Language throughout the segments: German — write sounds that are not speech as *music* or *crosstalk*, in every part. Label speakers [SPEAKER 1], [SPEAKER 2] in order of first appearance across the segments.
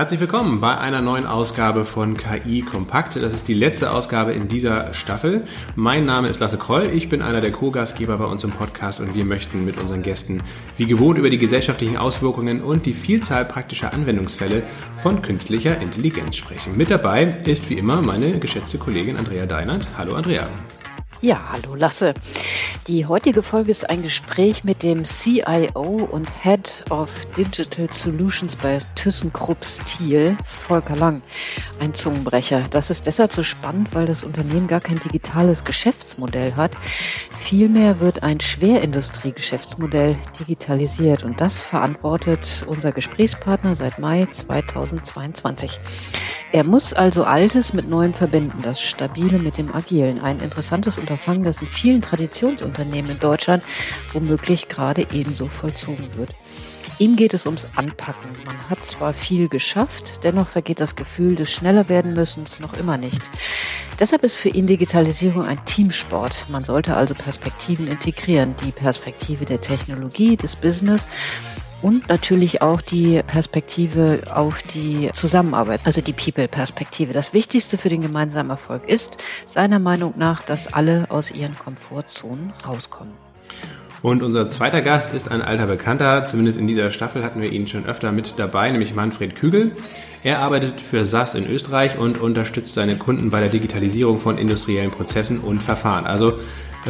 [SPEAKER 1] Herzlich willkommen bei einer neuen Ausgabe von KI Kompakt. Das ist die letzte Ausgabe in dieser Staffel. Mein Name ist Lasse Kroll. Ich bin einer der Co-Gastgeber bei uns im Podcast und wir möchten mit unseren Gästen wie gewohnt über die gesellschaftlichen Auswirkungen und die Vielzahl praktischer Anwendungsfälle von künstlicher Intelligenz sprechen. Mit dabei ist wie immer meine geschätzte Kollegin Andrea Deinert. Hallo Andrea.
[SPEAKER 2] Ja, hallo Lasse. Die heutige Folge ist ein Gespräch mit dem CIO und Head of Digital Solutions bei ThyssenKrupp Steel, Volker Lang. Ein Zungenbrecher. Das ist deshalb so spannend, weil das Unternehmen gar kein digitales Geschäftsmodell hat. Vielmehr wird ein Schwerindustrie-Geschäftsmodell digitalisiert und das verantwortet unser Gesprächspartner seit Mai 2022. Er muss also Altes mit Neuem verbinden, das Stabile mit dem Agilen. Ein interessantes Unterfangen, das in vielen Traditionsunternehmen in Deutschland womöglich gerade ebenso vollzogen wird. Ihm geht es ums Anpacken. Man hat zwar viel geschafft, dennoch vergeht das Gefühl des schneller werden müssens noch immer nicht. Deshalb ist für ihn Digitalisierung ein Teamsport. Man sollte also Perspektiven integrieren. Die Perspektive der Technologie, des Business und natürlich auch die Perspektive auf die Zusammenarbeit, also die People-Perspektive. Das Wichtigste für den gemeinsamen Erfolg ist, seiner Meinung nach, dass alle aus ihren Komfortzonen rauskommen.
[SPEAKER 1] Und unser zweiter Gast ist ein alter Bekannter, zumindest in dieser Staffel hatten wir ihn schon öfter mit dabei, nämlich Manfred Kügel. Er arbeitet für SAS in Österreich und unterstützt seine Kunden bei der Digitalisierung von industriellen Prozessen und Verfahren. Also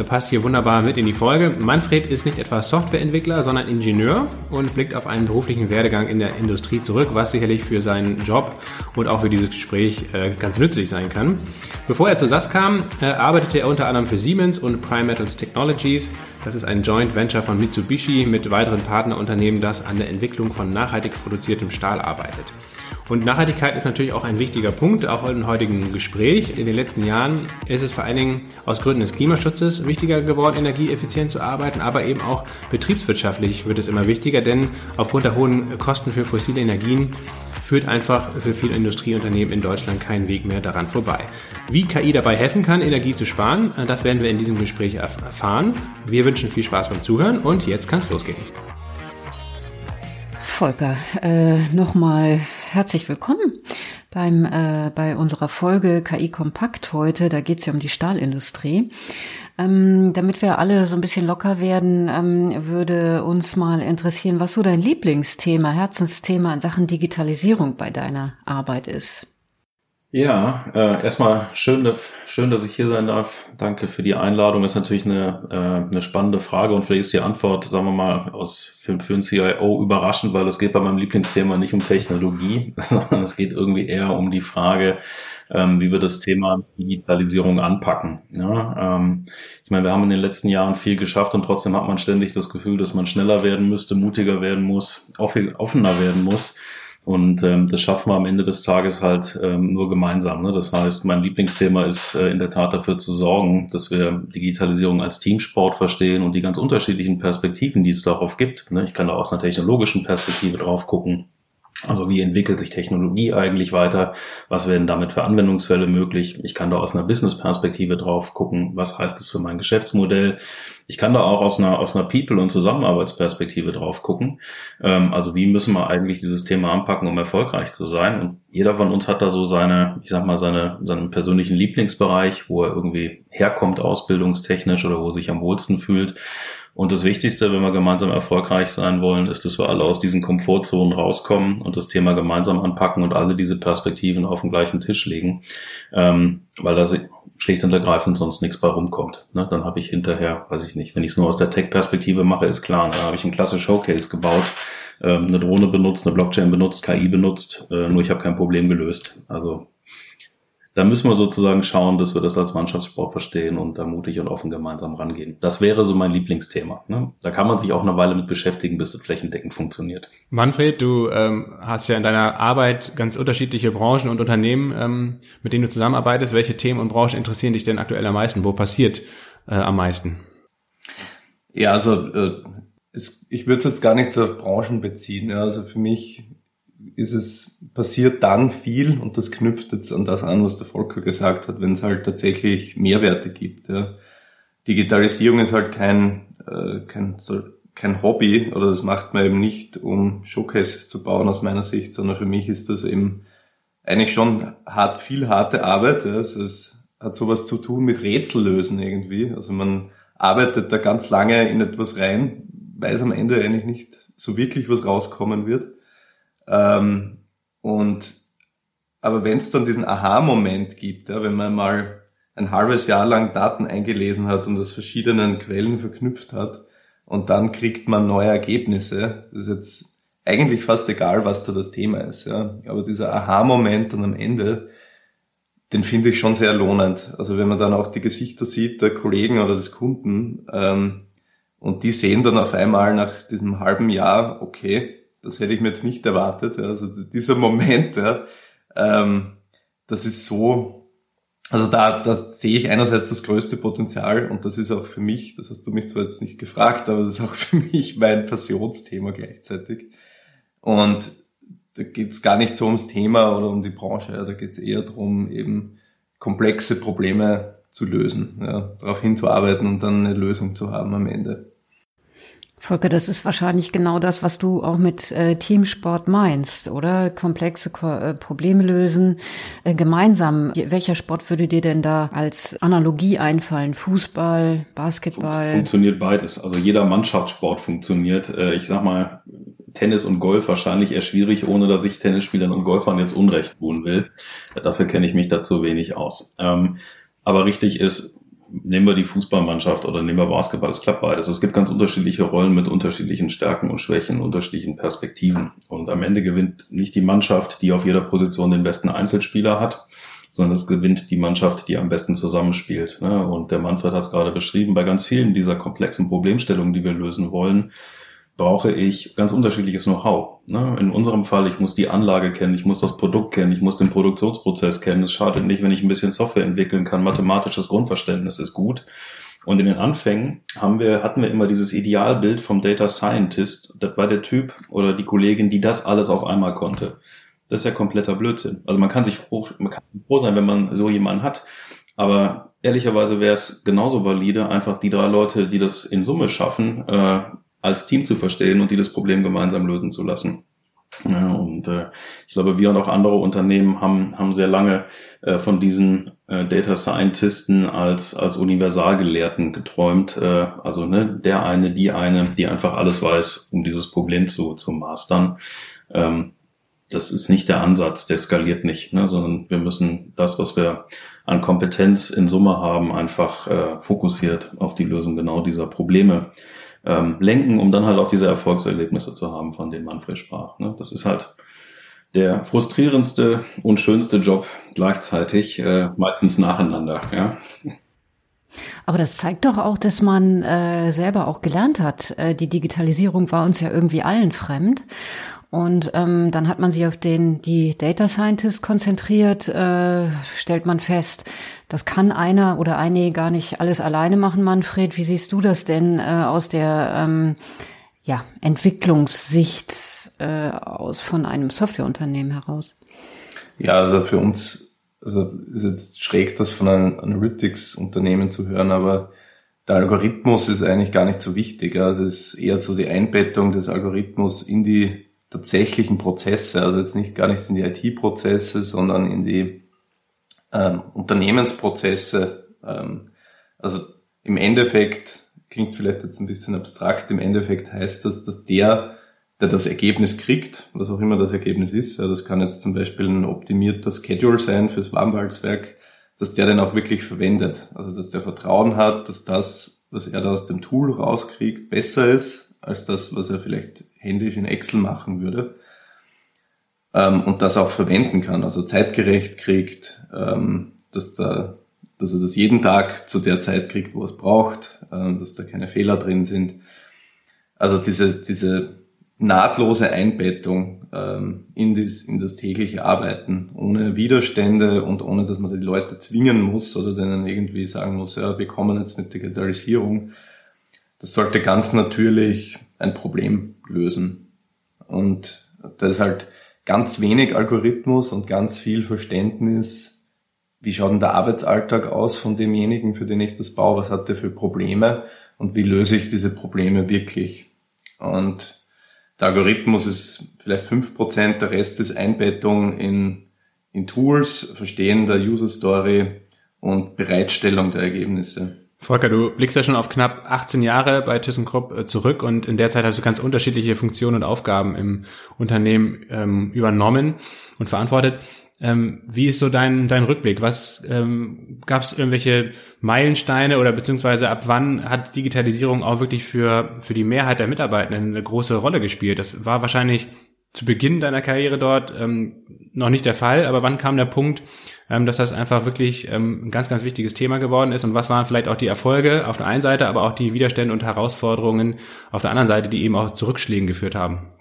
[SPEAKER 1] passt hier wunderbar mit in die Folge. Manfred ist nicht etwa Softwareentwickler, sondern Ingenieur und blickt auf einen beruflichen Werdegang in der Industrie zurück, was sicherlich für seinen Job und auch für dieses Gespräch äh, ganz nützlich sein kann. Bevor er zu SAS kam, äh, arbeitete er unter anderem für Siemens und Prime Metals Technologies. Das ist ein Joint Venture von Mitsubishi mit weiteren Partnerunternehmen, das an der Entwicklung von nachhaltig produziertem Stahl arbeitet. Und Nachhaltigkeit ist natürlich auch ein wichtiger Punkt, auch im heutigen Gespräch. In den letzten Jahren ist es vor allen Dingen aus Gründen des Klimaschutzes wichtiger geworden, energieeffizient zu arbeiten, aber eben auch betriebswirtschaftlich wird es immer wichtiger, denn aufgrund der hohen Kosten für fossile Energien führt einfach für viele Industrieunternehmen in Deutschland kein Weg mehr daran vorbei. Wie KI dabei helfen kann, Energie zu sparen, das werden wir in diesem Gespräch erfahren. Wir wünschen viel Spaß beim Zuhören und jetzt kann es losgehen.
[SPEAKER 2] Volker, äh, nochmal herzlich willkommen beim äh, bei unserer Folge KI Kompakt heute. Da geht es ja um die Stahlindustrie. Ähm, damit wir alle so ein bisschen locker werden, ähm, würde uns mal interessieren, was so dein Lieblingsthema, Herzensthema in Sachen Digitalisierung bei deiner Arbeit ist.
[SPEAKER 3] Ja, äh, erstmal schön, schön, dass ich hier sein darf. Danke für die Einladung. Das ist natürlich eine, äh, eine spannende Frage und vielleicht ist die Antwort, sagen wir mal, aus für, für einen CIO überraschend, weil es geht bei meinem Lieblingsthema nicht um Technologie, *laughs* sondern es geht irgendwie eher um die Frage, ähm, wie wir das Thema Digitalisierung anpacken. Ja, ähm, ich meine, wir haben in den letzten Jahren viel geschafft und trotzdem hat man ständig das Gefühl, dass man schneller werden müsste, mutiger werden muss, offener werden muss. Und ähm, das schaffen wir am Ende des Tages halt ähm, nur gemeinsam. Ne? Das heißt, mein Lieblingsthema ist äh, in der Tat dafür zu sorgen, dass wir Digitalisierung als Teamsport verstehen und die ganz unterschiedlichen Perspektiven, die es darauf gibt. Ne? Ich kann da aus einer technologischen Perspektive drauf gucken. Also wie entwickelt sich Technologie eigentlich weiter? Was werden damit für Anwendungsfälle möglich? Ich kann da aus einer Business-Perspektive drauf gucken, was heißt das für mein Geschäftsmodell? Ich kann da auch aus einer, aus einer People- und Zusammenarbeitsperspektive drauf gucken. Ähm, also wie müssen wir eigentlich dieses Thema anpacken, um erfolgreich zu sein? Und jeder von uns hat da so seine, ich sag mal, seine, seinen persönlichen Lieblingsbereich, wo er irgendwie herkommt, ausbildungstechnisch oder wo er sich am wohlsten fühlt. Und das Wichtigste, wenn wir gemeinsam erfolgreich sein wollen, ist, dass wir alle aus diesen Komfortzonen rauskommen und das Thema gemeinsam anpacken und alle diese Perspektiven auf den gleichen Tisch legen, ähm, weil da schlicht und ergreifend sonst nichts bei rumkommt. Ne? Dann habe ich hinterher, weiß ich nicht, wenn ich es nur aus der Tech-Perspektive mache, ist klar, dann habe ich ein klasse Showcase gebaut, ähm, eine Drohne benutzt, eine Blockchain benutzt, KI benutzt, äh, nur ich habe kein Problem gelöst. Also da müssen wir sozusagen schauen, dass wir das als Mannschaftssport verstehen und da mutig und offen gemeinsam rangehen. Das wäre so mein Lieblingsthema. Ne? Da kann man sich auch eine Weile mit beschäftigen, bis es flächendeckend funktioniert.
[SPEAKER 1] Manfred, du ähm, hast ja in deiner Arbeit ganz unterschiedliche Branchen und Unternehmen, ähm, mit denen du zusammenarbeitest. Welche Themen und Branchen interessieren dich denn aktuell am meisten? Wo passiert äh, am meisten?
[SPEAKER 4] Ja, also äh, es, ich würde es jetzt gar nicht auf Branchen beziehen. Ja. Also für mich ist es, passiert dann viel und das knüpft jetzt an das an, was der Volker gesagt hat, wenn es halt tatsächlich Mehrwerte gibt. Ja. Digitalisierung ist halt kein, äh, kein, kein Hobby oder das macht man eben nicht, um Showcases zu bauen aus meiner Sicht, sondern für mich ist das eben eigentlich schon hart, viel harte Arbeit. Ja. Also es hat sowas zu tun mit Rätsellösen irgendwie. Also man arbeitet da ganz lange in etwas rein, weiß am Ende eigentlich nicht so wirklich, was rauskommen wird. Ähm, und aber wenn es dann diesen Aha-Moment gibt, ja, wenn man mal ein halbes Jahr lang Daten eingelesen hat und aus verschiedenen Quellen verknüpft hat und dann kriegt man neue Ergebnisse, das ist jetzt eigentlich fast egal, was da das Thema ist, ja. Aber dieser Aha-Moment dann am Ende, den finde ich schon sehr lohnend. Also wenn man dann auch die Gesichter sieht der Kollegen oder des Kunden ähm, und die sehen dann auf einmal nach diesem halben Jahr, okay, das hätte ich mir jetzt nicht erwartet. Also dieser Moment, ja, ähm, das ist so, also da, da sehe ich einerseits das größte Potenzial und das ist auch für mich, das hast du mich zwar jetzt nicht gefragt, aber das ist auch *laughs* für mich mein Passionsthema gleichzeitig. Und da geht es gar nicht so ums Thema oder um die Branche, ja, da geht es eher darum, eben komplexe Probleme zu lösen, ja, darauf hinzuarbeiten und dann eine Lösung zu haben am Ende.
[SPEAKER 2] Volker, das ist wahrscheinlich genau das, was du auch mit äh, Teamsport meinst, oder? Komplexe Ko äh, Probleme lösen, äh, gemeinsam. Welcher Sport würde dir denn da als Analogie einfallen? Fußball, Basketball?
[SPEAKER 3] Funktioniert beides. Also jeder Mannschaftssport funktioniert. Äh, ich sag mal, Tennis und Golf wahrscheinlich eher schwierig, ohne dass ich Tennisspielern und Golfern jetzt Unrecht tun will. Dafür kenne ich mich dazu wenig aus. Ähm, aber richtig ist, nehmen wir die Fußballmannschaft oder nehmen wir Basketball, es klappt beides. Es gibt ganz unterschiedliche Rollen mit unterschiedlichen Stärken und Schwächen, unterschiedlichen Perspektiven. Und am Ende gewinnt nicht die Mannschaft, die auf jeder Position den besten Einzelspieler hat, sondern es gewinnt die Mannschaft, die am besten zusammenspielt. Ne? Und der Manfred hat es gerade beschrieben, bei ganz vielen dieser komplexen Problemstellungen, die wir lösen wollen, brauche ich ganz unterschiedliches Know-how. Ne? In unserem Fall, ich muss die Anlage kennen, ich muss das Produkt kennen, ich muss den Produktionsprozess kennen. Es schadet nicht, wenn ich ein bisschen Software entwickeln kann. Mathematisches Grundverständnis ist gut. Und in den Anfängen haben wir, hatten wir immer dieses Idealbild vom Data Scientist. Das war der Typ oder die Kollegin, die das alles auf einmal konnte. Das ist ja kompletter Blödsinn. Also man kann sich froh, man kann froh sein, wenn man so jemanden hat. Aber ehrlicherweise wäre es genauso valide, einfach die drei Leute, die das in Summe schaffen, äh, als Team zu verstehen und die das Problem gemeinsam lösen zu lassen. Ja, und äh, ich glaube, wir und auch andere Unternehmen haben, haben sehr lange äh, von diesen äh, Data Scientisten als, als Universalgelehrten geträumt. Äh, also ne, der eine, die eine, die einfach alles weiß, um dieses Problem zu, zu mastern. Ähm, das ist nicht der Ansatz, der skaliert nicht, ne, sondern wir müssen das, was wir an Kompetenz in Summe haben, einfach äh, fokussiert auf die Lösung genau dieser Probleme ähm, lenken, um dann halt auch diese Erfolgserlebnisse zu haben, von denen Manfred sprach. Ne? Das ist halt der frustrierendste und schönste Job gleichzeitig, äh, meistens nacheinander. Ja.
[SPEAKER 2] Aber das zeigt doch auch, dass man äh, selber auch gelernt hat. Äh, die Digitalisierung war uns ja irgendwie allen fremd. Und ähm, dann hat man sich auf den die Data Scientist konzentriert, äh, stellt man fest, das kann einer oder einige gar nicht alles alleine machen, Manfred. Wie siehst du das denn äh, aus der ähm, ja, Entwicklungssicht äh, aus von einem Softwareunternehmen heraus?
[SPEAKER 4] Ja, also für uns, also ist jetzt schräg, das von einem Analytics-Unternehmen zu hören, aber der Algorithmus ist eigentlich gar nicht so wichtig. Also es ist eher so die Einbettung des Algorithmus in die tatsächlichen Prozesse, also jetzt nicht gar nicht in die IT-Prozesse, sondern in die ähm, Unternehmensprozesse. Ähm, also im Endeffekt klingt vielleicht jetzt ein bisschen abstrakt, im Endeffekt heißt das, dass der, der das Ergebnis kriegt, was auch immer das Ergebnis ist, ja, das kann jetzt zum Beispiel ein optimierter Schedule sein fürs Warmwalzwerk, dass der den auch wirklich verwendet. Also dass der Vertrauen hat, dass das, was er da aus dem Tool rauskriegt, besser ist als das, was er vielleicht händisch in Excel machen würde. Ähm, und das auch verwenden kann, also zeitgerecht kriegt, ähm, dass, da, dass er das jeden Tag zu der Zeit kriegt, wo er es braucht, äh, dass da keine Fehler drin sind. Also diese, diese nahtlose Einbettung ähm, in, das, in das tägliche Arbeiten, ohne Widerstände und ohne, dass man die Leute zwingen muss oder denen irgendwie sagen muss, ja, wir kommen jetzt mit Digitalisierung, das sollte ganz natürlich ein Problem lösen. Und da ist halt ganz wenig Algorithmus und ganz viel Verständnis, wie schaut denn der Arbeitsalltag aus von demjenigen, für den ich das baue, was hat der für Probleme und wie löse ich diese Probleme wirklich. Und der Algorithmus ist vielleicht fünf Prozent, der Rest ist Einbettung in, in Tools, Verstehen der User Story und Bereitstellung der Ergebnisse.
[SPEAKER 1] Volker, du blickst ja schon auf knapp 18 Jahre bei ThyssenKrupp äh, zurück und in der Zeit hast du ganz unterschiedliche Funktionen und Aufgaben im Unternehmen ähm, übernommen und verantwortet. Ähm, wie ist so dein, dein Rückblick? Was ähm, gab es irgendwelche Meilensteine oder beziehungsweise ab wann hat Digitalisierung auch wirklich für, für die Mehrheit der Mitarbeitenden eine große Rolle gespielt? Das war wahrscheinlich zu Beginn deiner Karriere dort ähm, noch nicht der Fall, aber wann kam der Punkt, ähm, dass das einfach wirklich ähm, ein ganz, ganz wichtiges Thema geworden ist und was waren vielleicht auch die Erfolge auf der einen Seite, aber auch die Widerstände und Herausforderungen auf der anderen Seite, die eben auch zu Rückschlägen geführt haben?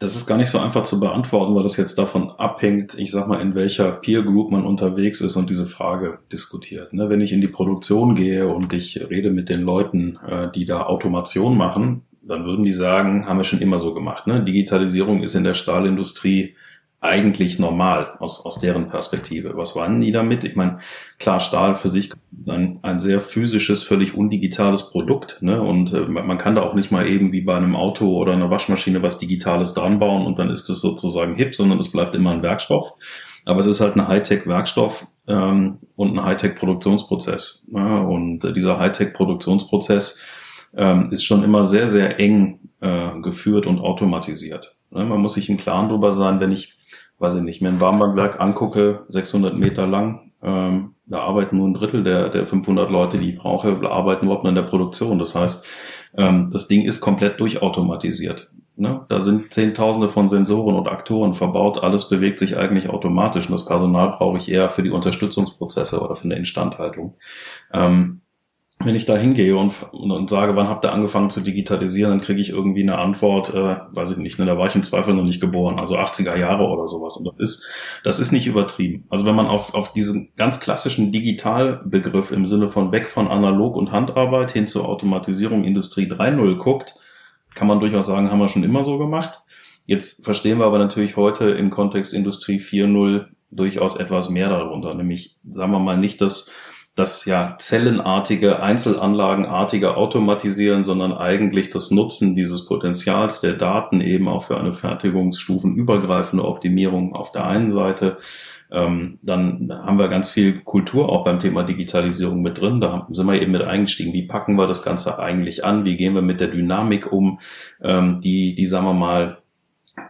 [SPEAKER 3] Das ist gar nicht so einfach zu beantworten, weil das jetzt davon abhängt, ich sag mal, in welcher Peer Group man unterwegs ist und diese Frage diskutiert. Ne, wenn ich in die Produktion gehe und ich rede mit den Leuten, äh, die da Automation machen, dann würden die sagen, haben wir schon immer so gemacht. Ne? Digitalisierung ist in der Stahlindustrie eigentlich normal aus, aus deren Perspektive. Was waren die damit? Ich meine, klar, Stahl für sich ein, ein sehr physisches, völlig undigitales Produkt. Ne? Und äh, man kann da auch nicht mal eben wie bei einem Auto oder einer Waschmaschine was Digitales dran bauen und dann ist es sozusagen hip, sondern es bleibt immer ein Werkstoff. Aber es ist halt ein Hightech-Werkstoff ähm, und ein Hightech-Produktionsprozess. Ja? Und äh, dieser Hightech-Produktionsprozess ähm, ist schon immer sehr, sehr eng äh, geführt und automatisiert. Ne? Man muss sich im Klaren darüber sein, wenn ich weiß ich nicht, mir ein Warmbandwerk angucke, 600 Meter lang, ähm, da arbeiten nur ein Drittel der, der 500 Leute, die ich brauche, arbeiten überhaupt nur in der Produktion. Das heißt, ähm, das Ding ist komplett durchautomatisiert. Ne? Da sind Zehntausende von Sensoren und Aktoren verbaut, alles bewegt sich eigentlich automatisch und das Personal brauche ich eher für die Unterstützungsprozesse oder für eine Instandhaltung. Ähm, wenn ich da hingehe und, und, sage, wann habt ihr angefangen zu digitalisieren, dann kriege ich irgendwie eine Antwort, äh, weiß ich nicht, ne, da war ich im Zweifel noch nicht geboren, also 80er Jahre oder sowas. Und das ist, das ist nicht übertrieben. Also wenn man auf, auf diesen ganz klassischen Digitalbegriff im Sinne von weg von Analog- und Handarbeit hin zur Automatisierung Industrie 3.0 guckt, kann man durchaus sagen, haben wir schon immer so gemacht. Jetzt verstehen wir aber natürlich heute im Kontext Industrie 4.0 durchaus etwas mehr darunter, nämlich sagen wir mal nicht das das ja zellenartige, einzelanlagenartige Automatisieren, sondern eigentlich das Nutzen dieses Potenzials der Daten eben auch für eine fertigungsstufenübergreifende Optimierung auf der einen Seite. Ähm, dann haben wir ganz viel Kultur auch beim Thema Digitalisierung mit drin. Da sind wir eben mit eingestiegen. Wie packen wir das Ganze eigentlich an? Wie gehen wir mit der Dynamik um, ähm, die, die, sagen wir mal,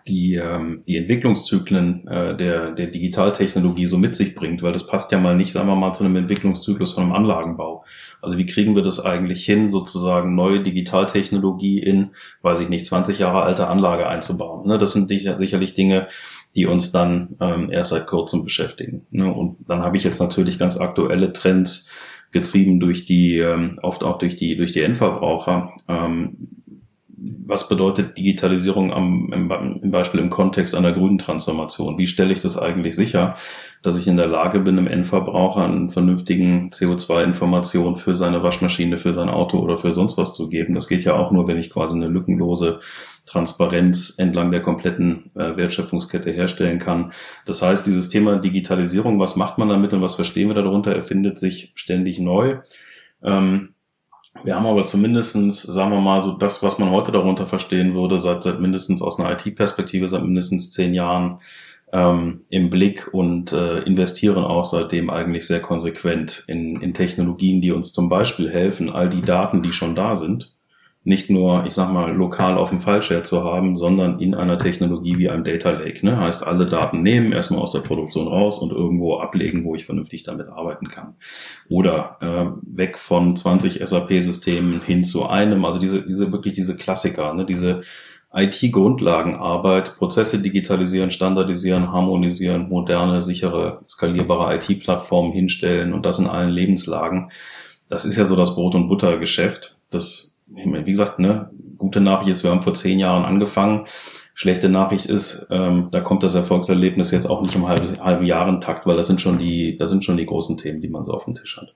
[SPEAKER 3] die, ähm, die Entwicklungszyklen äh, der, der Digitaltechnologie so mit sich bringt, weil das passt ja mal nicht, sagen wir mal, zu einem Entwicklungszyklus von einem Anlagenbau. Also wie kriegen wir das eigentlich hin, sozusagen neue Digitaltechnologie in, weiß ich nicht, 20 Jahre alte Anlage einzubauen? Ne, das sind sicher, sicherlich Dinge, die uns dann ähm, erst seit kurzem beschäftigen. Ne? Und dann habe ich jetzt natürlich ganz aktuelle Trends getrieben durch die, ähm, oft auch durch die, durch die Endverbraucher, ähm, was bedeutet Digitalisierung am, im, im, Beispiel im Kontext einer grünen Transformation? Wie stelle ich das eigentlich sicher, dass ich in der Lage bin, im Endverbraucher einen vernünftigen CO2-Information für seine Waschmaschine, für sein Auto oder für sonst was zu geben? Das geht ja auch nur, wenn ich quasi eine lückenlose Transparenz entlang der kompletten äh, Wertschöpfungskette herstellen kann. Das heißt, dieses Thema Digitalisierung, was macht man damit und was verstehen wir darunter, erfindet sich ständig neu. Ähm, wir haben aber zumindestens, sagen wir mal, so das, was man heute darunter verstehen würde, seit, seit mindestens aus einer IT-Perspektive, seit mindestens zehn Jahren ähm, im Blick und äh, investieren auch seitdem eigentlich sehr konsequent in, in Technologien, die uns zum Beispiel helfen, all die Daten, die schon da sind, nicht nur, ich sag mal, lokal auf dem File-Share zu haben, sondern in einer Technologie wie einem Data Lake. Ne? Heißt, alle Daten nehmen, erstmal aus der Produktion raus und irgendwo ablegen, wo ich vernünftig damit arbeiten kann. Oder äh, weg von 20 SAP-Systemen hin zu einem, also diese, diese wirklich diese Klassiker, ne? diese IT-Grundlagenarbeit, Prozesse digitalisieren, standardisieren, harmonisieren, moderne, sichere, skalierbare IT-Plattformen hinstellen und das in allen Lebenslagen. Das ist ja so das Brot- und Buttergeschäft. Das wie gesagt, ne, gute Nachricht ist, wir haben vor zehn Jahren angefangen. Schlechte Nachricht ist, ähm, da kommt das Erfolgserlebnis jetzt auch nicht im halben, halben Jahrentakt, weil das sind schon die, das sind schon die großen Themen, die man so auf dem Tisch hat.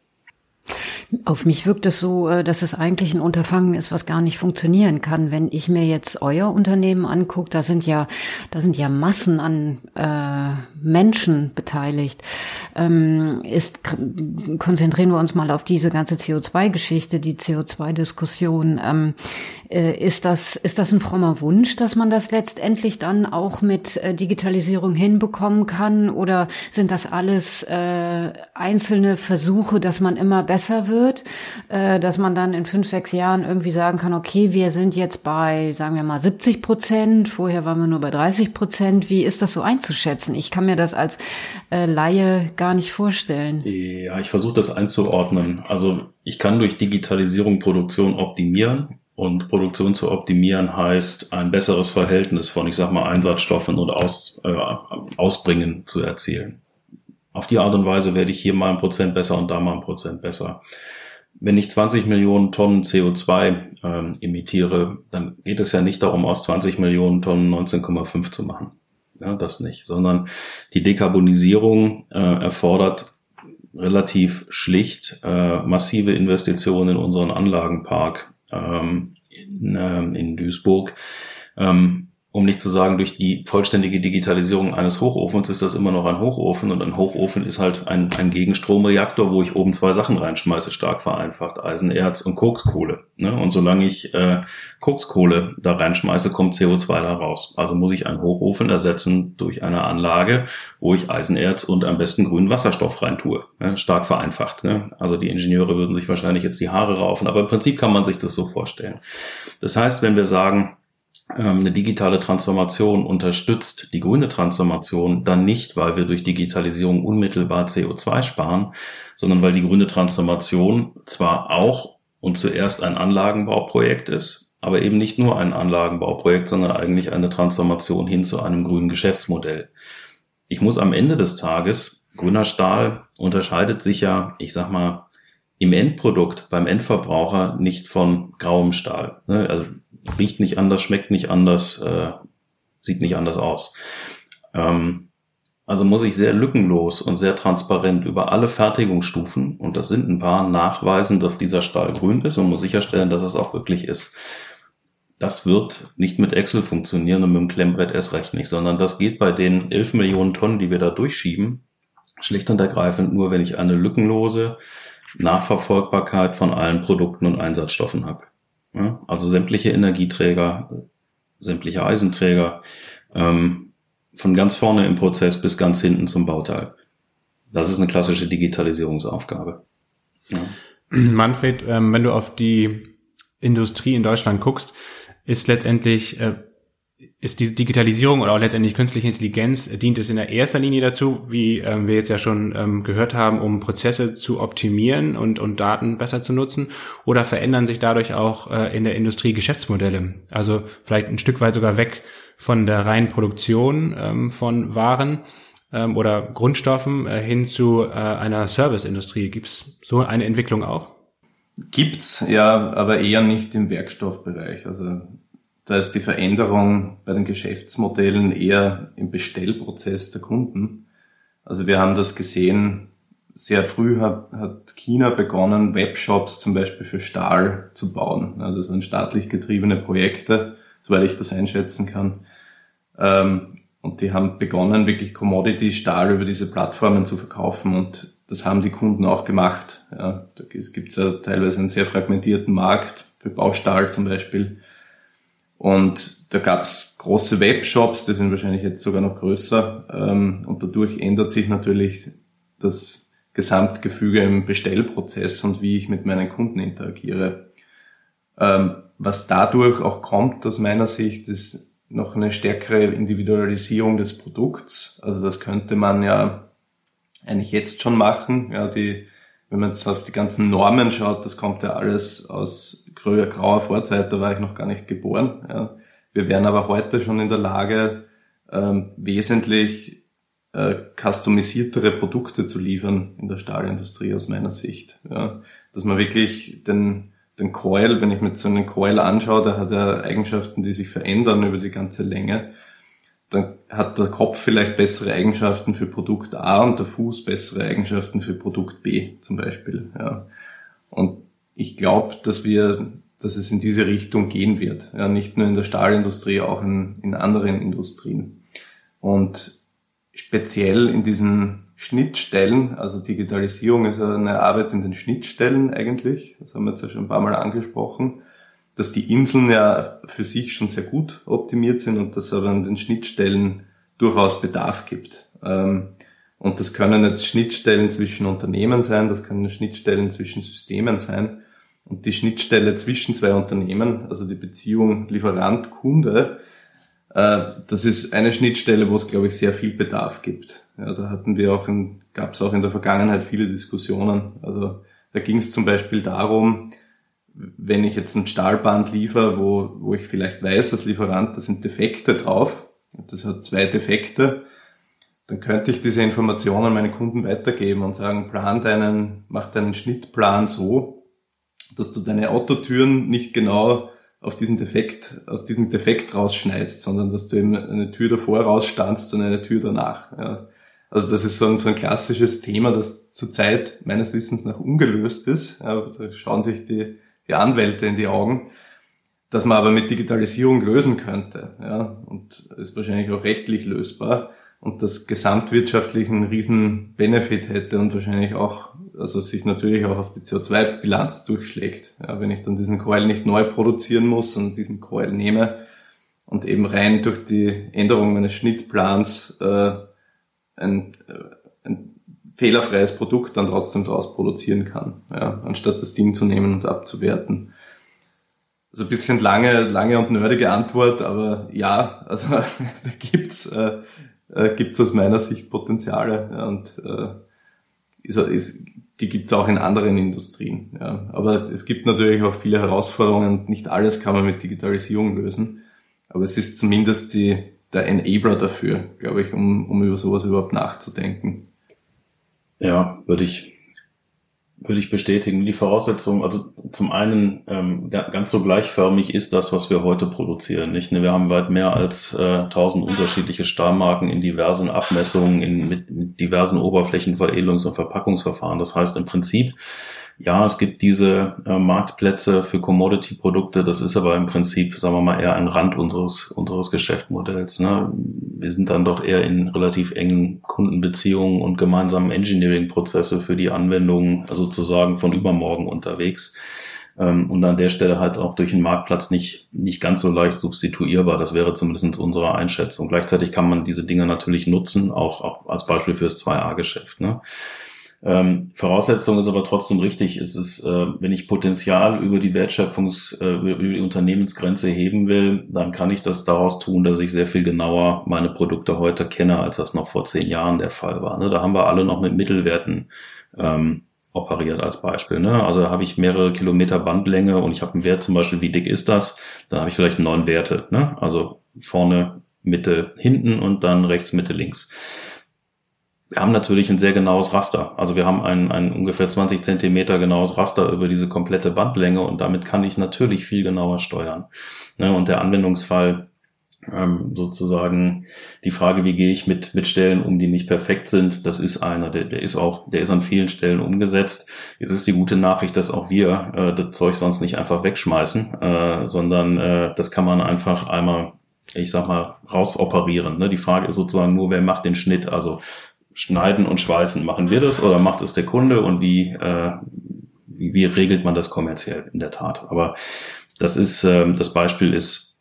[SPEAKER 2] Auf mich wirkt es so, äh, dass es eigentlich ein Unterfangen ist, was gar nicht funktionieren kann. Wenn ich mir jetzt euer Unternehmen angucke, da sind ja, da sind ja Massen an äh, Menschen beteiligt. Ähm, ist, konzentrieren wir uns mal auf diese ganze CO2-Geschichte, die CO2-Diskussion. Ähm, äh, ist das, ist das ein frommer Wunsch, dass man das letztendlich dann auch mit äh, Digitalisierung hinbekommen kann? Oder sind das alles äh, einzelne Versuche, dass man immer besser wird? Wird, äh, dass man dann in fünf, sechs Jahren irgendwie sagen kann, okay, wir sind jetzt bei, sagen wir mal, 70 Prozent, vorher waren wir nur bei 30 Prozent. Wie ist das so einzuschätzen? Ich kann mir das als äh, Laie gar nicht vorstellen.
[SPEAKER 3] Ja, ich versuche das einzuordnen. Also ich kann durch Digitalisierung Produktion optimieren. Und Produktion zu optimieren heißt, ein besseres Verhältnis von, ich sag mal, Einsatzstoffen und Aus, äh, Ausbringen zu erzielen. Auf die Art und Weise werde ich hier mal ein Prozent besser und da mal ein Prozent besser wenn ich 20 Millionen Tonnen CO2 ähm, emittiere, dann geht es ja nicht darum, aus 20 Millionen Tonnen 19,5 zu machen. Ja, das nicht, sondern die Dekarbonisierung äh, erfordert relativ schlicht äh, massive Investitionen in unseren Anlagenpark ähm, in, äh, in Duisburg. Ähm, um nicht zu sagen, durch die vollständige Digitalisierung eines Hochofens ist das immer noch ein Hochofen und ein Hochofen ist halt ein, ein Gegenstromreaktor, wo ich oben zwei Sachen reinschmeiße, stark vereinfacht, Eisenerz und Kokskohle. Ne? Und solange ich äh, Kokskohle da reinschmeiße, kommt CO2 da raus. Also muss ich einen Hochofen ersetzen durch eine Anlage, wo ich Eisenerz und am besten grünen Wasserstoff reintue. Ne? Stark vereinfacht. Ne? Also die Ingenieure würden sich wahrscheinlich jetzt die Haare raufen, aber im Prinzip kann man sich das so vorstellen. Das heißt, wenn wir sagen, eine digitale Transformation unterstützt die grüne Transformation dann nicht, weil wir durch Digitalisierung unmittelbar CO2 sparen, sondern weil die grüne Transformation zwar auch und zuerst ein Anlagenbauprojekt ist, aber eben nicht nur ein Anlagenbauprojekt, sondern eigentlich eine Transformation hin zu einem grünen Geschäftsmodell. Ich muss am Ende des Tages, grüner Stahl unterscheidet sich ja, ich sag mal, im Endprodukt beim Endverbraucher nicht von grauem Stahl. Ne? Also riecht nicht anders, schmeckt nicht anders, äh, sieht nicht anders aus. Ähm, also muss ich sehr lückenlos und sehr transparent über alle Fertigungsstufen, und das sind ein paar, nachweisen, dass dieser Stahl grün ist und muss sicherstellen, dass es auch wirklich ist. Das wird nicht mit Excel funktionieren und mit dem Klemmbrett erst recht nicht, sondern das geht bei den 11 Millionen Tonnen, die wir da durchschieben, schlicht und ergreifend nur, wenn ich eine lückenlose Nachverfolgbarkeit von allen Produkten und Einsatzstoffen habe. Ja, also sämtliche Energieträger, sämtliche Eisenträger, ähm, von ganz vorne im Prozess bis ganz hinten zum Bauteil. Das ist eine klassische Digitalisierungsaufgabe.
[SPEAKER 1] Ja. Manfred, ähm, wenn du auf die Industrie in Deutschland guckst, ist letztendlich äh, ist die Digitalisierung oder auch letztendlich künstliche Intelligenz, dient es in der erster Linie dazu, wie ähm, wir jetzt ja schon ähm, gehört haben, um Prozesse zu optimieren und, und Daten besser zu nutzen? Oder verändern sich dadurch auch äh, in der Industrie Geschäftsmodelle? Also vielleicht ein Stück weit sogar weg von der reinen Produktion ähm, von Waren ähm, oder Grundstoffen äh, hin zu äh, einer Serviceindustrie. Gibt es so eine Entwicklung auch?
[SPEAKER 4] Gibt's, ja, aber eher nicht im Werkstoffbereich. Also da ist die Veränderung bei den Geschäftsmodellen eher im Bestellprozess der Kunden. Also wir haben das gesehen, sehr früh hat, hat China begonnen, Webshops zum Beispiel für Stahl zu bauen. Also das waren staatlich getriebene Projekte, soweit ich das einschätzen kann. Ähm, und die haben begonnen, wirklich Commodity-Stahl über diese Plattformen zu verkaufen und das haben die Kunden auch gemacht. Ja, da gibt es ja teilweise einen sehr fragmentierten Markt für Baustahl zum Beispiel. Und da gab's große Webshops, die sind wahrscheinlich jetzt sogar noch größer. Ähm, und dadurch ändert sich natürlich das Gesamtgefüge im Bestellprozess und wie ich mit meinen Kunden interagiere. Ähm, was dadurch auch kommt aus meiner Sicht, ist noch eine stärkere Individualisierung des Produkts. Also das könnte man ja eigentlich jetzt schon machen. Ja, die, wenn man jetzt auf die ganzen Normen schaut, das kommt ja alles aus grauer, Vorzeit, da war ich noch gar nicht geboren. Ja. Wir wären aber heute schon in der Lage, ähm, wesentlich äh, customisiertere Produkte zu liefern in der Stahlindustrie aus meiner Sicht. Ja. Dass man wirklich den, den Coil, wenn ich mir so einen Coil anschaue, der hat ja Eigenschaften, die sich verändern über die ganze Länge. Dann hat der Kopf vielleicht bessere Eigenschaften für Produkt A und der Fuß bessere Eigenschaften für Produkt B zum Beispiel. Ja. Und ich glaube, dass wir, dass es in diese Richtung gehen wird. Ja, nicht nur in der Stahlindustrie, auch in, in anderen Industrien. Und speziell in diesen Schnittstellen, also Digitalisierung ist eine Arbeit in den Schnittstellen eigentlich, das haben wir jetzt ja schon ein paar Mal angesprochen, dass die Inseln ja für sich schon sehr gut optimiert sind und dass aber an den Schnittstellen durchaus Bedarf gibt. Ähm, und das können jetzt Schnittstellen zwischen Unternehmen sein, das können Schnittstellen zwischen Systemen sein. Und die Schnittstelle zwischen zwei Unternehmen, also die Beziehung Lieferant-Kunde, äh, das ist eine Schnittstelle, wo es, glaube ich, sehr viel Bedarf gibt. Ja, da hatten wir auch, gab es auch in der Vergangenheit viele Diskussionen. Also da ging es zum Beispiel darum, wenn ich jetzt ein Stahlband liefere, wo, wo ich vielleicht weiß als Lieferant, da sind Defekte drauf, das hat zwei Defekte, dann könnte ich diese Informationen an meine Kunden weitergeben und sagen, plan deinen, mach deinen Schnittplan so, dass du deine Autotüren nicht genau auf diesen Defekt, aus diesem Defekt rausschneidest, sondern dass du eben eine Tür davor rausstandst und eine Tür danach. Ja. Also das ist so ein, so ein klassisches Thema, das zurzeit meines Wissens nach ungelöst ist. Ja, da schauen sich die die Anwälte in die Augen, dass man aber mit Digitalisierung lösen könnte. Ja, und ist wahrscheinlich auch rechtlich lösbar und das gesamtwirtschaftlich einen riesen Benefit hätte und wahrscheinlich auch, also sich natürlich auch auf die CO2-Bilanz durchschlägt. Ja, wenn ich dann diesen Coil nicht neu produzieren muss und diesen Coil nehme und eben rein durch die Änderung meines Schnittplans äh, ein, äh, ein fehlerfreies Produkt dann trotzdem daraus produzieren kann, ja, anstatt das Ding zu nehmen und abzuwerten. Also ein bisschen lange, lange und nerdige Antwort, aber ja, also *laughs* da gibt's äh, äh, gibt's aus meiner Sicht Potenziale ja, und äh, ist, ist, die gibt's auch in anderen Industrien. Ja. Aber es gibt natürlich auch viele Herausforderungen. Nicht alles kann man mit Digitalisierung lösen, aber es ist zumindest die, der Enabler dafür, glaube ich, um, um über sowas überhaupt nachzudenken.
[SPEAKER 3] Ja, würde ich, würde ich bestätigen. Die Voraussetzung, also zum einen ähm, ganz so gleichförmig ist das, was wir heute produzieren. Nicht? Wir haben weit mehr als äh, 1000 unterschiedliche Stahlmarken in diversen Abmessungen, in, mit, mit diversen Oberflächenveredelungs- und Verpackungsverfahren. Das heißt im Prinzip ja, es gibt diese äh, Marktplätze für Commodity-Produkte, das ist aber im Prinzip, sagen wir mal, eher ein Rand unseres, unseres Geschäftsmodells. Ne? Wir sind dann doch eher in relativ engen Kundenbeziehungen und gemeinsamen Engineering-Prozesse für die Anwendung sozusagen von übermorgen unterwegs. Ähm, und an der Stelle halt auch durch den Marktplatz nicht, nicht ganz so leicht substituierbar. Das wäre zumindest unsere Einschätzung. Gleichzeitig kann man diese Dinge natürlich nutzen, auch, auch als Beispiel fürs 2A-Geschäft. Ne? Ähm, Voraussetzung ist aber trotzdem richtig. Es ist, äh, wenn ich Potenzial über die Wertschöpfungs, äh, über die Unternehmensgrenze heben will, dann kann ich das daraus tun, dass ich sehr viel genauer meine Produkte heute kenne, als das noch vor zehn Jahren der Fall war. Ne? Da haben wir alle noch mit Mittelwerten ähm, operiert als Beispiel. Ne? Also habe ich mehrere Kilometer Bandlänge und ich habe einen Wert zum Beispiel, wie dick ist das? Dann habe ich vielleicht neun Werte. Ne? Also vorne, Mitte, hinten und dann rechts, Mitte, links wir haben natürlich ein sehr genaues Raster. Also wir haben ein, ein ungefähr 20 Zentimeter genaues Raster über diese komplette Bandlänge und damit kann ich natürlich viel genauer steuern. Ne, und der Anwendungsfall ähm, sozusagen die Frage, wie gehe ich mit, mit Stellen um, die nicht perfekt sind, das ist einer, der, der ist auch, der ist an vielen Stellen umgesetzt. Jetzt ist die gute Nachricht, dass auch wir äh, das Zeug sonst nicht einfach wegschmeißen, äh, sondern äh, das kann man einfach einmal ich sag mal, rausoperieren. Ne? Die Frage ist sozusagen nur, wer macht den Schnitt? Also Schneiden und Schweißen, machen wir das oder macht es der Kunde und wie, äh, wie, wie regelt man das kommerziell in der Tat? Aber das ist, äh, das Beispiel ist,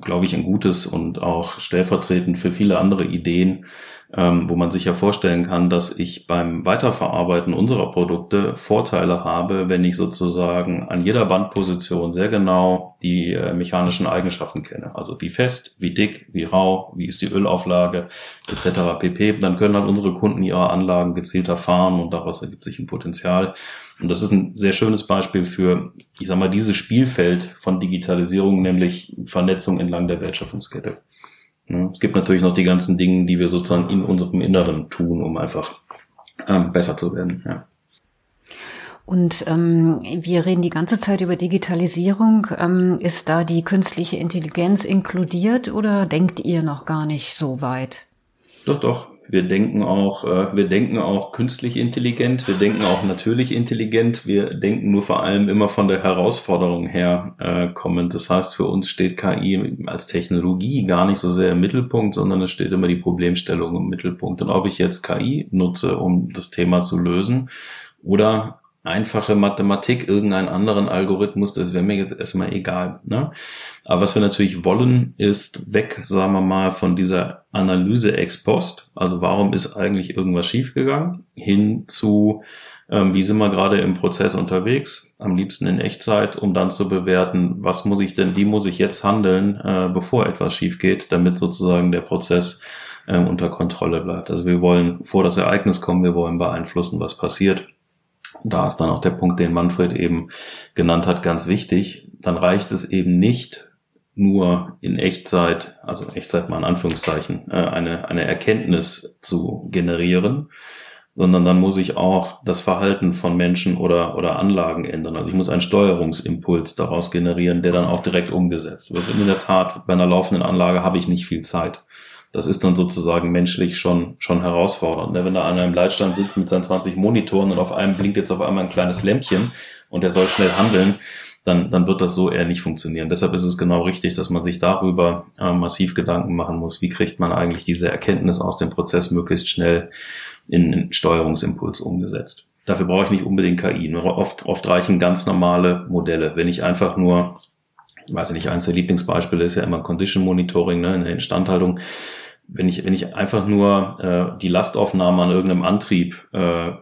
[SPEAKER 3] glaube ich, ein gutes und auch stellvertretend für viele andere Ideen, ähm, wo man sich ja vorstellen kann, dass ich beim Weiterverarbeiten unserer Produkte Vorteile habe, wenn ich sozusagen an jeder Bandposition sehr genau die äh, mechanischen Eigenschaften kenne. Also wie fest, wie dick, wie rau, wie ist die Ölauflage etc. pp. Dann können halt unsere Kunden ihre Anlagen gezielter fahren und daraus ergibt sich ein Potenzial. Und das ist ein sehr schönes Beispiel für, ich sag mal, dieses Spielfeld von Digitalisierung, nämlich Vernetzung entlang der Wertschöpfungskette. Es gibt natürlich noch die ganzen Dinge, die wir sozusagen in unserem Inneren tun, um einfach ähm, besser zu werden. Ja.
[SPEAKER 2] Und ähm, wir reden die ganze Zeit über Digitalisierung. Ähm, ist da die künstliche Intelligenz inkludiert oder denkt ihr noch gar nicht so weit?
[SPEAKER 3] Doch, doch. Wir denken auch, äh, wir denken auch künstlich intelligent, wir denken auch natürlich intelligent, wir denken nur vor allem immer von der Herausforderung her äh, kommend. Das heißt, für uns steht KI als Technologie gar nicht so sehr im Mittelpunkt, sondern es steht immer die Problemstellung im Mittelpunkt. Und ob ich jetzt KI nutze, um das Thema zu lösen, oder einfache Mathematik, irgendeinen anderen Algorithmus, das wäre mir jetzt erstmal egal. Ne? Aber was wir natürlich wollen, ist weg, sagen wir mal, von dieser Analyse ex post, also warum ist eigentlich irgendwas schiefgegangen, hin zu, ähm, wie sind wir gerade im Prozess unterwegs, am liebsten in Echtzeit, um dann zu bewerten, was muss ich denn, wie muss ich jetzt handeln, äh, bevor etwas schief geht, damit sozusagen der Prozess äh, unter Kontrolle bleibt. Also wir wollen vor das Ereignis kommen, wir wollen beeinflussen, was passiert da ist dann auch der Punkt, den Manfred eben genannt hat, ganz wichtig. Dann reicht es eben nicht nur in Echtzeit, also Echtzeit mal in Anführungszeichen, äh, eine, eine Erkenntnis zu generieren, sondern dann muss ich auch das Verhalten von Menschen oder, oder Anlagen ändern. Also ich muss einen Steuerungsimpuls daraus generieren, der dann auch direkt umgesetzt wird. Und in der Tat, bei einer laufenden Anlage habe ich nicht viel Zeit das ist dann sozusagen menschlich schon, schon herausfordernd. Ne? Wenn da einer im Leitstand sitzt mit seinen 20 Monitoren und auf einem blinkt jetzt auf einmal ein kleines Lämpchen und er soll schnell handeln, dann, dann wird das so eher nicht funktionieren. Deshalb ist es genau richtig, dass man sich darüber äh, massiv Gedanken machen muss, wie kriegt man eigentlich diese Erkenntnis aus dem Prozess möglichst schnell in einen Steuerungsimpuls umgesetzt. Dafür brauche ich nicht unbedingt KI. Oft, oft reichen ganz normale Modelle. Wenn ich einfach nur, weiß ich nicht, eines der Lieblingsbeispiele ist ja immer Condition Monitoring ne, in der Instandhaltung wenn ich, wenn ich einfach nur äh, die Lastaufnahme an irgendeinem Antrieb, äh,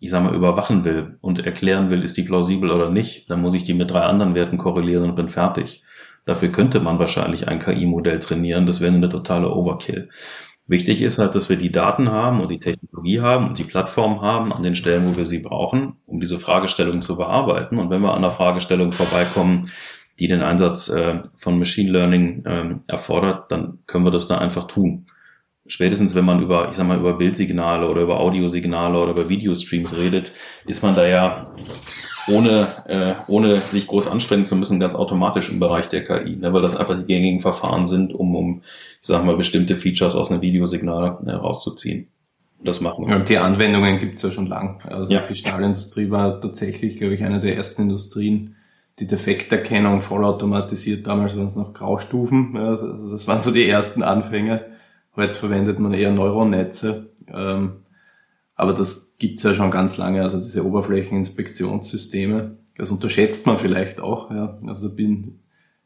[SPEAKER 3] ich sag mal, überwachen will und erklären will, ist die plausibel oder nicht, dann muss ich die mit drei anderen Werten korrelieren und bin fertig. Dafür könnte man wahrscheinlich ein KI-Modell trainieren, das wäre eine totale Overkill. Wichtig ist halt, dass wir die Daten haben und die Technologie haben und die Plattform haben an den Stellen, wo wir sie brauchen, um diese Fragestellungen zu bearbeiten. Und wenn wir an der Fragestellung vorbeikommen, die den Einsatz äh, von Machine Learning äh, erfordert, dann können wir das da einfach tun. Spätestens wenn man über, ich sag mal, über Bildsignale oder über Audiosignale oder über Videostreams redet, ist man da ja ohne, äh, ohne sich groß anstrengen zu müssen, ganz automatisch im Bereich der KI, ne, weil das einfach die gängigen Verfahren sind, um, um ich sag mal, bestimmte Features aus einem Videosignal äh, rauszuziehen. Das machen wir.
[SPEAKER 4] Und die Anwendungen gibt's ja schon lang. Also ja. die Stahlindustrie war tatsächlich, glaube ich, eine der ersten Industrien, die Defekterkennung vollautomatisiert, damals waren es noch Graustufen, also das waren so die ersten Anfänge. Heute verwendet man eher Neuronetze, ähm, aber das gibt's ja schon ganz lange, also diese Oberflächeninspektionssysteme. Das unterschätzt man vielleicht auch, ja. Also da bin,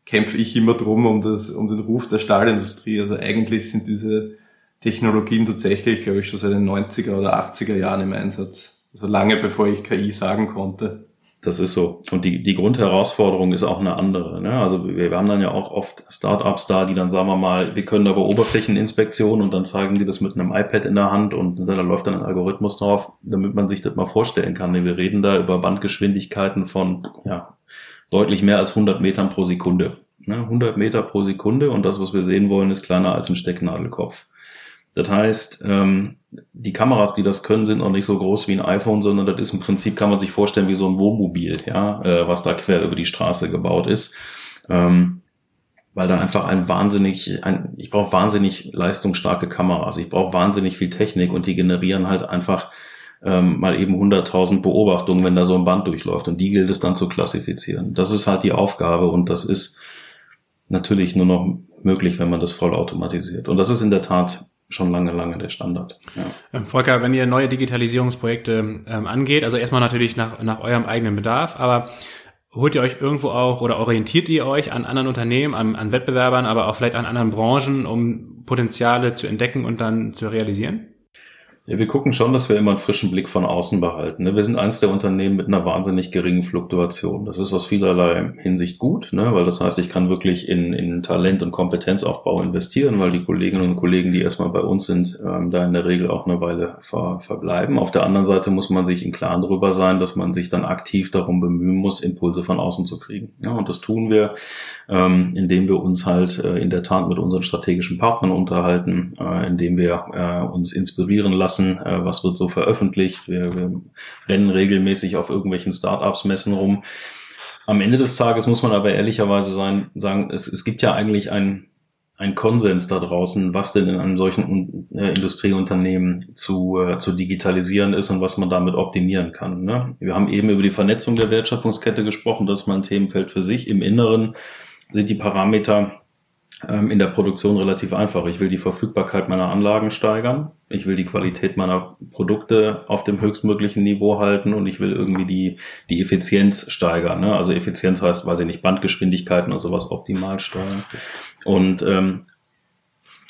[SPEAKER 4] kämpfe ich immer drum um das, um den Ruf der Stahlindustrie. Also eigentlich sind diese Technologien tatsächlich, glaube ich, schon seit den 90er oder 80er Jahren im Einsatz. Also lange bevor ich KI sagen konnte.
[SPEAKER 3] Das ist so. Und die, die Grundherausforderung ist auch eine andere. Ne? Also wir, wir haben dann ja auch oft Startups da, die dann sagen wir mal, wir können aber Oberflächeninspektion und dann zeigen die das mit einem iPad in der Hand und da läuft dann ein Algorithmus drauf, damit man sich das mal vorstellen kann. Wir reden da über Bandgeschwindigkeiten von ja, deutlich mehr als 100 Metern pro Sekunde. Ne? 100 Meter pro Sekunde und das, was wir sehen wollen, ist kleiner als ein Stecknadelkopf. Das heißt, ähm, die Kameras, die das können, sind noch nicht so groß wie ein iPhone, sondern das ist im Prinzip, kann man sich vorstellen, wie so ein Wohnmobil, ja, äh, was da quer über die Straße gebaut ist. Ähm, weil da einfach ein wahnsinnig, ein, ich brauche wahnsinnig leistungsstarke Kameras, ich brauche wahnsinnig viel Technik und die generieren halt einfach ähm, mal eben 100.000 Beobachtungen, wenn da so ein Band durchläuft und die gilt es dann zu klassifizieren. Das ist halt die Aufgabe und das ist natürlich nur noch möglich, wenn man das voll automatisiert. Und das ist in der Tat schon lange, lange der Standard. Ja.
[SPEAKER 1] Ähm, Volker, wenn ihr neue Digitalisierungsprojekte ähm, angeht, also erstmal natürlich nach, nach eurem eigenen Bedarf, aber holt ihr euch irgendwo auch oder orientiert ihr euch an anderen Unternehmen, an, an Wettbewerbern, aber auch vielleicht an anderen Branchen, um Potenziale zu entdecken und dann zu realisieren?
[SPEAKER 3] Ja, wir gucken schon, dass wir immer einen frischen Blick von außen behalten. Ne? Wir sind eins der Unternehmen mit einer wahnsinnig geringen Fluktuation. Das ist aus vielerlei Hinsicht gut, ne? weil das heißt, ich kann wirklich in, in Talent und Kompetenzaufbau investieren, weil die Kolleginnen und Kollegen, die erstmal bei uns sind, ähm, da in der Regel auch eine Weile ver, verbleiben. Auf der anderen Seite muss man sich im Klaren darüber sein, dass man sich dann aktiv darum bemühen muss, Impulse von außen zu kriegen. Ja, und das tun wir, ähm, indem wir uns halt äh, in der Tat mit unseren strategischen Partnern unterhalten, äh, indem wir äh, uns inspirieren lassen äh, was wird so veröffentlicht. Wir, wir rennen regelmäßig auf irgendwelchen Startups messen rum. Am Ende des Tages muss man aber ehrlicherweise sein, sagen, es, es gibt ja eigentlich ein, ein Konsens da draußen, was denn in einem solchen äh, Industrieunternehmen zu, äh, zu digitalisieren ist und was man damit optimieren kann. Ne? Wir haben eben über die Vernetzung der Wertschöpfungskette gesprochen, das ist mal ein Themenfeld für sich. Im Inneren sind die Parameter ähm, in der Produktion relativ einfach. Ich will die Verfügbarkeit meiner Anlagen steigern, ich will die Qualität meiner Produkte auf dem höchstmöglichen Niveau halten und ich will irgendwie die, die Effizienz steigern. Ne? Also Effizienz heißt, weiß ich nicht, Bandgeschwindigkeiten und sowas optimal steuern. Und ähm,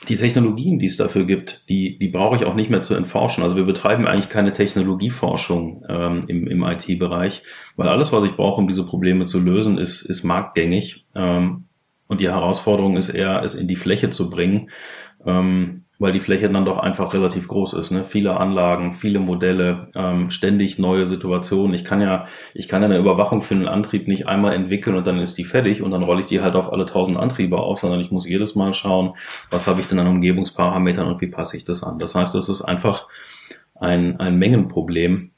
[SPEAKER 3] die Technologien, die es dafür gibt, die, die brauche ich auch nicht mehr zu entforschen. Also wir betreiben eigentlich keine Technologieforschung ähm, im, im IT-Bereich, weil alles, was ich brauche, um diese Probleme zu lösen, ist, ist marktgängig. Ähm, und die Herausforderung ist eher, es in die Fläche zu bringen, ähm, weil die Fläche dann doch einfach relativ groß ist. Ne? Viele Anlagen, viele Modelle, ähm, ständig neue Situationen. Ich kann ja, ich kann ja eine Überwachung für einen Antrieb nicht einmal entwickeln und dann ist die fertig und dann rolle ich die halt auf alle tausend Antriebe auf, sondern ich muss jedes Mal schauen, was habe ich denn an Umgebungsparametern und wie passe ich das an. Das heißt, das ist einfach ein, ein Mengenproblem.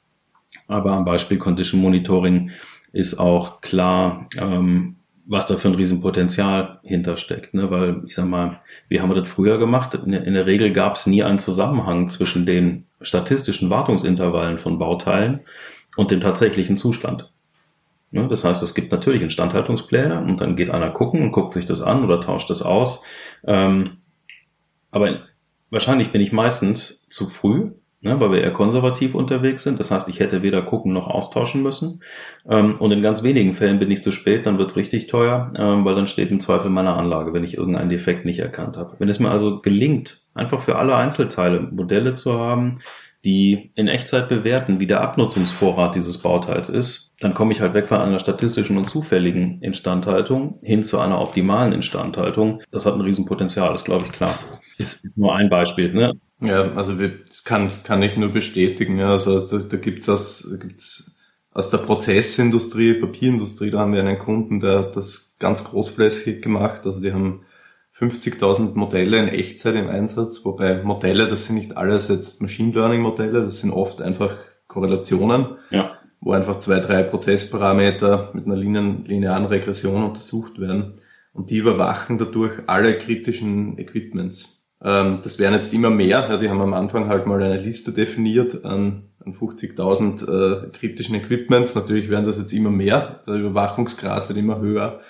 [SPEAKER 3] Aber am Beispiel Condition Monitoring ist auch klar, ähm, was da für ein Riesenpotenzial hintersteckt. Ne? Weil ich sag mal, wie haben wir das früher gemacht? In, in der Regel gab es nie einen Zusammenhang zwischen den statistischen Wartungsintervallen von Bauteilen und dem tatsächlichen Zustand. Ne? Das heißt, es gibt natürlich Instandhaltungspläne und dann geht einer gucken und guckt sich das an oder tauscht das aus. Ähm, aber wahrscheinlich bin ich meistens zu früh ne, weil wir eher konservativ unterwegs sind. Das heißt, ich hätte weder gucken noch austauschen müssen. Ähm, und in ganz wenigen Fällen bin ich zu spät, dann wird's richtig teuer, ähm, weil dann steht im Zweifel meiner Anlage, wenn ich irgendeinen Defekt nicht erkannt habe. Wenn es mir also gelingt, einfach für alle Einzelteile Modelle zu haben, die in Echtzeit bewerten, wie der Abnutzungsvorrat dieses Bauteils ist, dann komme ich halt weg von einer statistischen und zufälligen Instandhaltung hin zu einer optimalen Instandhaltung. Das hat ein Riesenpotenzial, ist glaube ich klar. Ist nur ein Beispiel. Ne?
[SPEAKER 4] Ja, also das kann, kann ich nur bestätigen. Ja. Also da, da gibt's aus, gibt's aus der Prozessindustrie, Papierindustrie, da haben wir einen Kunden, der hat das ganz großflächig gemacht. Also die haben 50.000 Modelle in Echtzeit im Einsatz, wobei Modelle, das sind nicht alles jetzt Machine Learning Modelle, das sind oft einfach Korrelationen, ja. wo einfach zwei, drei Prozessparameter mit einer linearen Regression untersucht werden. Und die überwachen dadurch alle kritischen Equipments. Ähm, das wären jetzt immer mehr. Ja, die haben am Anfang halt mal eine Liste definiert an, an 50.000 äh, kritischen Equipments. Natürlich werden das jetzt immer mehr. Der Überwachungsgrad wird immer höher.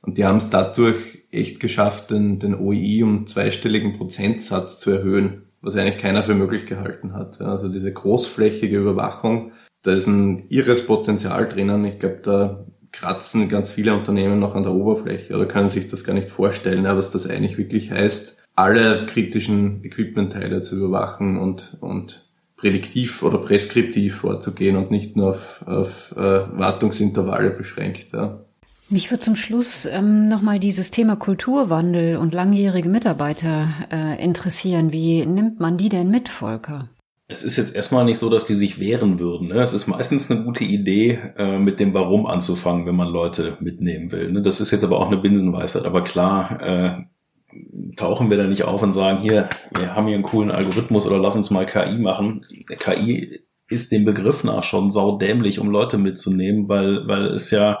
[SPEAKER 4] Und die haben es dadurch echt geschafft, den, den OI um zweistelligen Prozentsatz zu erhöhen, was eigentlich keiner für möglich gehalten hat. Also diese großflächige Überwachung, da ist ein irres Potenzial drinnen. Ich glaube, da kratzen ganz viele Unternehmen noch an der Oberfläche oder können sich das gar nicht vorstellen, was das eigentlich wirklich heißt alle kritischen Equipment-Teile zu überwachen und, und prädiktiv oder preskriptiv vorzugehen und nicht nur auf, auf äh, Wartungsintervalle beschränkt. Ja.
[SPEAKER 2] Mich würde zum Schluss ähm, nochmal dieses Thema Kulturwandel und langjährige Mitarbeiter äh, interessieren. Wie nimmt man die denn mit, Volker?
[SPEAKER 3] Es ist jetzt erstmal nicht so, dass die sich wehren würden. Ne? Es ist meistens eine gute Idee, äh, mit dem Warum anzufangen, wenn man Leute mitnehmen will. Ne? Das ist jetzt aber auch eine Binsenweisheit. Aber klar, äh, tauchen wir da nicht auf und sagen, hier, wir haben hier einen coolen Algorithmus oder lass uns mal KI machen. KI ist dem Begriff nach schon saudämlich, um Leute mitzunehmen, weil, weil es ja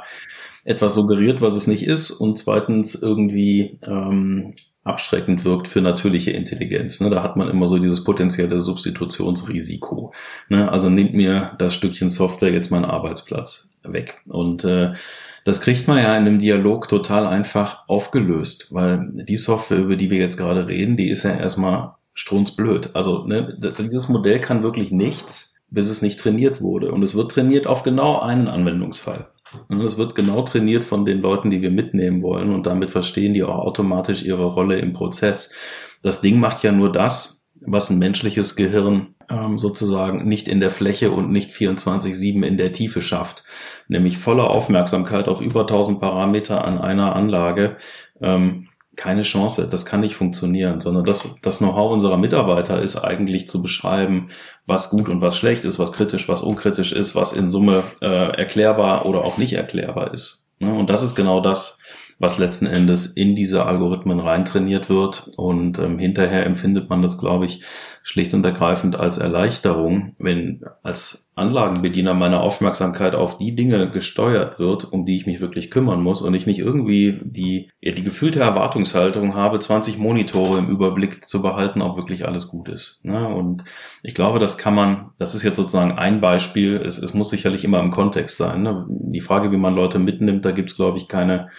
[SPEAKER 3] etwas suggeriert, was es nicht ist und zweitens irgendwie ähm, abschreckend wirkt für natürliche Intelligenz. Ne? Da hat man immer so dieses potenzielle Substitutionsrisiko. Ne? Also nimmt mir das Stückchen Software jetzt meinen Arbeitsplatz weg. Und äh, das kriegt man ja in einem Dialog total einfach aufgelöst, weil die Software, über die wir jetzt gerade reden, die ist ja erstmal strunzblöd. Also ne, dieses Modell kann wirklich nichts, bis es nicht trainiert wurde. Und es wird trainiert auf genau einen Anwendungsfall. Und es wird genau trainiert von den Leuten, die wir mitnehmen wollen und damit verstehen die auch automatisch ihre Rolle im Prozess. Das Ding macht ja nur das, was ein menschliches Gehirn ähm, sozusagen nicht in der Fläche und nicht 24-7 in der Tiefe schafft nämlich volle Aufmerksamkeit auf über 1000 Parameter an einer Anlage, ähm, keine Chance, das kann nicht funktionieren, sondern das, das Know-how unserer Mitarbeiter ist eigentlich zu beschreiben, was gut und was schlecht ist, was kritisch, was unkritisch ist, was in Summe äh, erklärbar oder auch nicht erklärbar ist. Ne? Und das ist genau das, was letzten Endes in diese Algorithmen reintrainiert wird. Und ähm, hinterher empfindet man das, glaube ich, schlicht und ergreifend als Erleichterung, wenn als Anlagenbediener meine Aufmerksamkeit auf die Dinge gesteuert wird, um die ich mich wirklich kümmern muss und ich nicht irgendwie die, ja, die gefühlte Erwartungshaltung habe, 20 Monitore im Überblick zu behalten, ob wirklich alles gut ist. Ne? Und ich glaube, das kann man, das ist jetzt sozusagen ein Beispiel, es, es muss sicherlich immer im Kontext sein. Ne? Die Frage, wie man Leute mitnimmt, da gibt es, glaube ich, keine,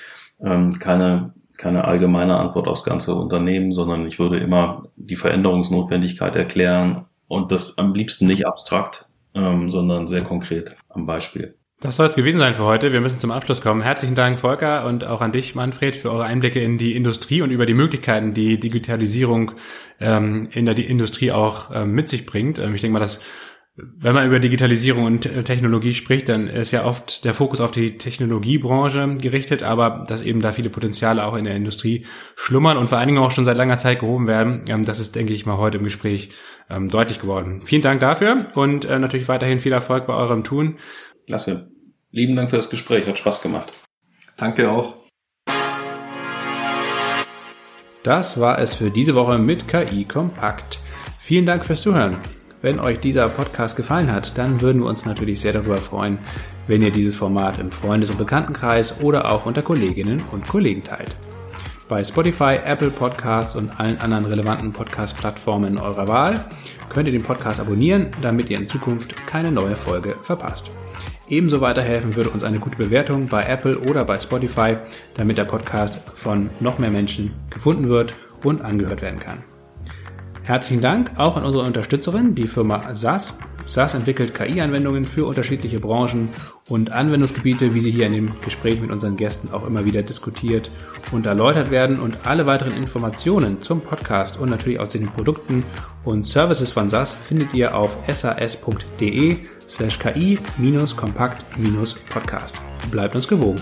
[SPEAKER 3] ähm, keine keine allgemeine Antwort aufs ganze Unternehmen, sondern ich würde immer die Veränderungsnotwendigkeit erklären und das am liebsten nicht abstrakt, ähm, sondern sehr konkret am Beispiel.
[SPEAKER 1] Das soll es gewesen sein für heute. Wir müssen zum Abschluss kommen. Herzlichen Dank, Volker, und auch an dich, Manfred, für eure Einblicke in die Industrie und über die Möglichkeiten, die Digitalisierung ähm, in der Industrie auch ähm, mit sich bringt. Ähm, ich denke mal, dass wenn man über Digitalisierung und Technologie spricht, dann ist ja oft der Fokus auf die Technologiebranche gerichtet, aber dass eben da viele Potenziale auch in der Industrie schlummern und vor allen Dingen auch schon seit langer Zeit gehoben werden, ähm, das ist, denke ich mal, heute im Gespräch ähm, deutlich geworden. Vielen Dank dafür und äh, natürlich weiterhin viel Erfolg bei eurem Tun.
[SPEAKER 3] Klasse. Lieben Dank für das Gespräch, hat Spaß gemacht.
[SPEAKER 4] Danke auch.
[SPEAKER 1] Das war es für diese Woche mit KI Kompakt. Vielen Dank fürs Zuhören. Wenn euch dieser Podcast gefallen hat, dann würden wir uns natürlich sehr darüber freuen, wenn ihr dieses Format im Freundes- und Bekanntenkreis oder auch unter Kolleginnen und Kollegen teilt. Bei Spotify, Apple Podcasts und allen anderen relevanten Podcast-Plattformen eurer Wahl könnt ihr den Podcast abonnieren, damit ihr in Zukunft keine neue Folge verpasst. Ebenso weiterhelfen würde uns eine gute Bewertung bei Apple oder bei Spotify, damit der Podcast von noch mehr Menschen gefunden wird und angehört werden kann. Herzlichen Dank auch an unsere Unterstützerin, die Firma SAS. SAS entwickelt KI-Anwendungen für unterschiedliche Branchen und Anwendungsgebiete, wie sie hier in dem Gespräch mit unseren Gästen auch immer wieder diskutiert und erläutert werden. Und alle weiteren Informationen zum Podcast und natürlich auch zu den Produkten und Services von SAS findet ihr auf sas.de slash ki-kompakt-podcast. Bleibt uns gewogen.